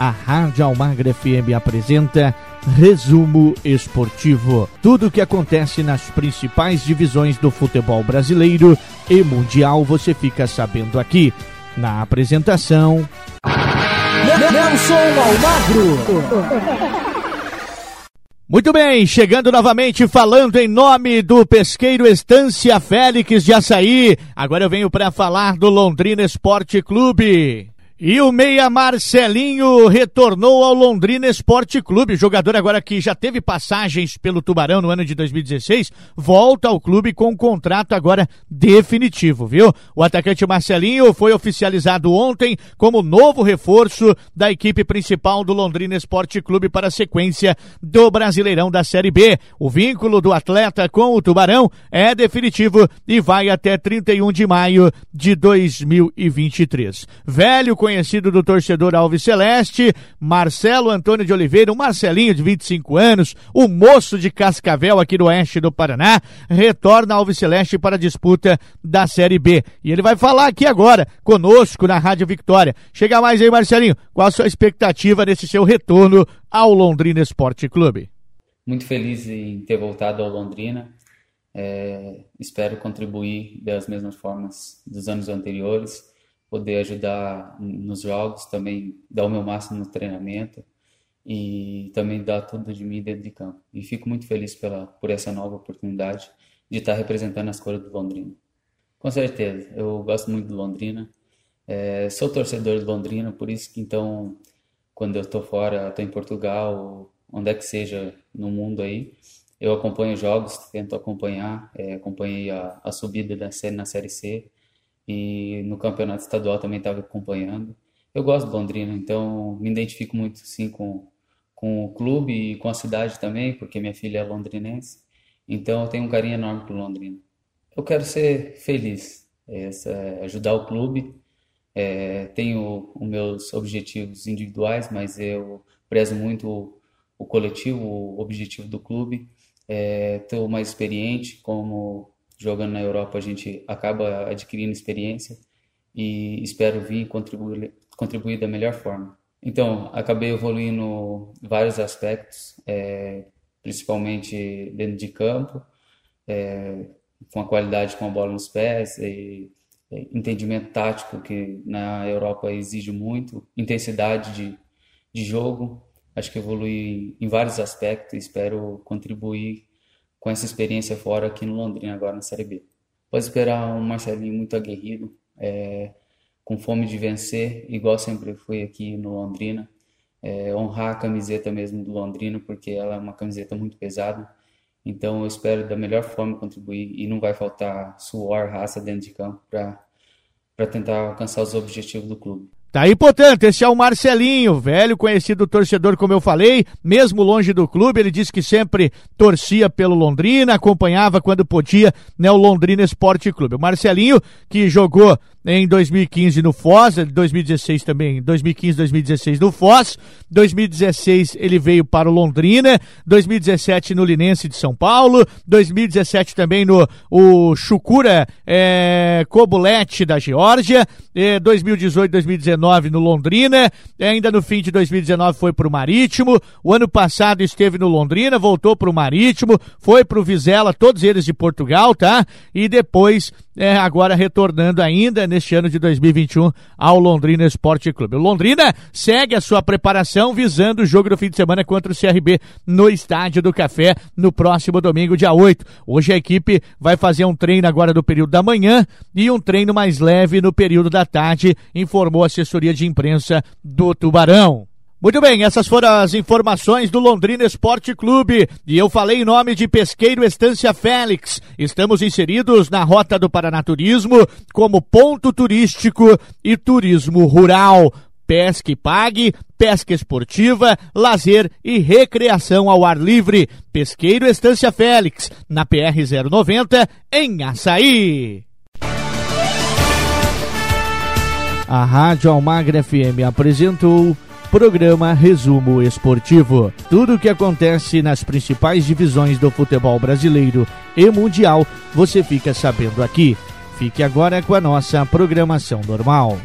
a Rádio Almagra FM apresenta Resumo Esportivo. Tudo o que acontece nas principais divisões do futebol brasileiro e mundial você fica sabendo aqui. Na apresentação. Nelson Almagro. Muito bem, chegando novamente falando em nome do pesqueiro Estância Félix de Açaí. Agora eu venho para falar do Londrina Esporte Clube. E o meia Marcelinho retornou ao Londrina Esporte Clube. Jogador agora que já teve passagens pelo Tubarão no ano de 2016, volta ao clube com um contrato agora definitivo, viu? O atacante Marcelinho foi oficializado ontem como novo reforço da equipe principal do Londrina Esporte Clube para a sequência do Brasileirão da Série B. O vínculo do atleta com o Tubarão é definitivo e vai até 31 de maio de 2023. Velho do torcedor Alves Celeste, Marcelo Antônio de Oliveira, um Marcelinho de 25 anos, o moço de Cascavel aqui do oeste do Paraná, retorna ao Alves Celeste para a disputa da Série B. E ele vai falar aqui agora, conosco na Rádio Vitória. Chega mais aí, Marcelinho, qual a sua expectativa nesse seu retorno ao Londrina Esporte Clube? Muito feliz em ter voltado ao Londrina. É, espero contribuir das mesmas formas dos anos anteriores poder ajudar nos jogos, também dar o meu máximo no treinamento e também dar tudo de mim dentro de campo. E fico muito feliz pela, por essa nova oportunidade de estar representando as cores do Londrina. Com certeza, eu gosto muito do Londrina, é, sou torcedor do Londrina, por isso que então, quando eu estou fora, estou em Portugal, onde é que seja no mundo aí, eu acompanho jogos, tento acompanhar, é, acompanhei a, a subida da série na Série C, e no campeonato estadual também estava acompanhando. Eu gosto do Londrina, então me identifico muito sim com, com o clube e com a cidade também, porque minha filha é londrinense. Então eu tenho um carinho enorme por Londrina. Eu quero ser feliz, essa, é ajudar o clube. É, tenho os meus objetivos individuais, mas eu prezo muito o, o coletivo, o objetivo do clube. Estou é, mais experiente como jogando na Europa a gente acaba adquirindo experiência e espero vir contribuir, contribuir da melhor forma. Então, acabei evoluindo vários aspectos, é, principalmente dentro de campo, é, com a qualidade com a bola nos pés, e, e entendimento tático que na Europa exige muito, intensidade de, de jogo. Acho que evolui em vários aspectos e espero contribuir com essa experiência fora aqui no Londrina, agora na Série B. Pode esperar um Marcelinho muito aguerrido, é, com fome de vencer, igual sempre fui aqui no Londrina. É, honrar a camiseta mesmo do Londrina, porque ela é uma camiseta muito pesada. Então eu espero da melhor forma contribuir e não vai faltar suor, raça dentro de campo para tentar alcançar os objetivos do clube. Tá aí, portanto, esse é o Marcelinho, velho conhecido torcedor, como eu falei, mesmo longe do clube, ele disse que sempre torcia pelo Londrina, acompanhava quando podia, né, o Londrina Esporte Clube. O Marcelinho, que jogou em 2015 no Foz, 2016 também, 2015, 2016 no Foz, 2016 ele veio para o Londrina, 2017 no Linense de São Paulo, 2017 também no o Chucura é, Cobulete da Geórgia, é, 2018, 2019 no Londrina, ainda no fim de 2019 foi para o Marítimo, o ano passado esteve no Londrina, voltou para o Marítimo, foi para o Vizela, todos eles de Portugal, tá? E depois é, agora retornando ainda neste ano de 2021 ao Londrina Esporte Clube. O Londrina segue a sua preparação visando o jogo do fim de semana contra o CRB no Estádio do Café no próximo domingo, dia 8. Hoje a equipe vai fazer um treino agora no período da manhã e um treino mais leve no período da tarde, informou a assessoria de imprensa do Tubarão. Muito bem, essas foram as informações do Londrina Esporte Clube. E eu falei em nome de Pesqueiro Estância Félix. Estamos inseridos na Rota do Paranaturismo como ponto turístico e turismo rural. Pesque pague, pesca esportiva, lazer e recreação ao ar livre. Pesqueiro Estância Félix, na PR 090, em Açaí. A Rádio Almagra FM apresentou Programa Resumo Esportivo. Tudo o que acontece nas principais divisões do futebol brasileiro e mundial, você fica sabendo aqui. Fique agora com a nossa programação normal.